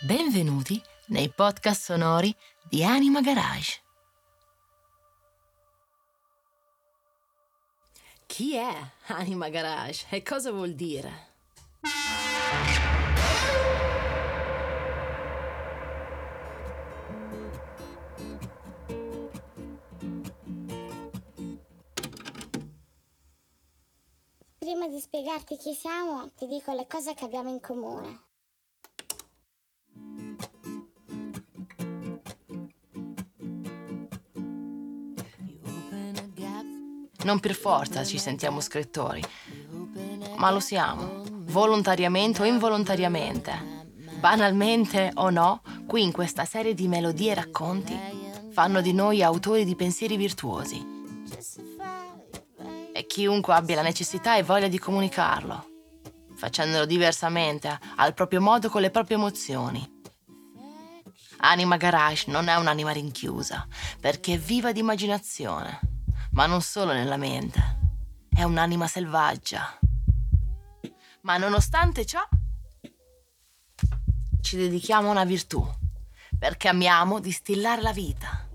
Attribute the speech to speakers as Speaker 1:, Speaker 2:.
Speaker 1: Benvenuti nei podcast sonori di Anima Garage. Chi è Anima Garage e cosa vuol dire?
Speaker 2: Prima di spiegarti chi siamo, ti dico le cose che abbiamo in comune.
Speaker 1: Non per forza ci sentiamo scrittori, ma lo siamo, volontariamente o involontariamente. Banalmente o no, qui in questa serie di melodie e racconti fanno di noi autori di pensieri virtuosi. E chiunque abbia la necessità e voglia di comunicarlo, facendolo diversamente, al proprio modo, con le proprie emozioni. Anima Garage non è un'anima rinchiusa, perché è viva di immaginazione, ma non solo nella mente. È un'anima selvaggia. Ma nonostante ciò, ci dedichiamo a una virtù, perché amiamo distillare la vita.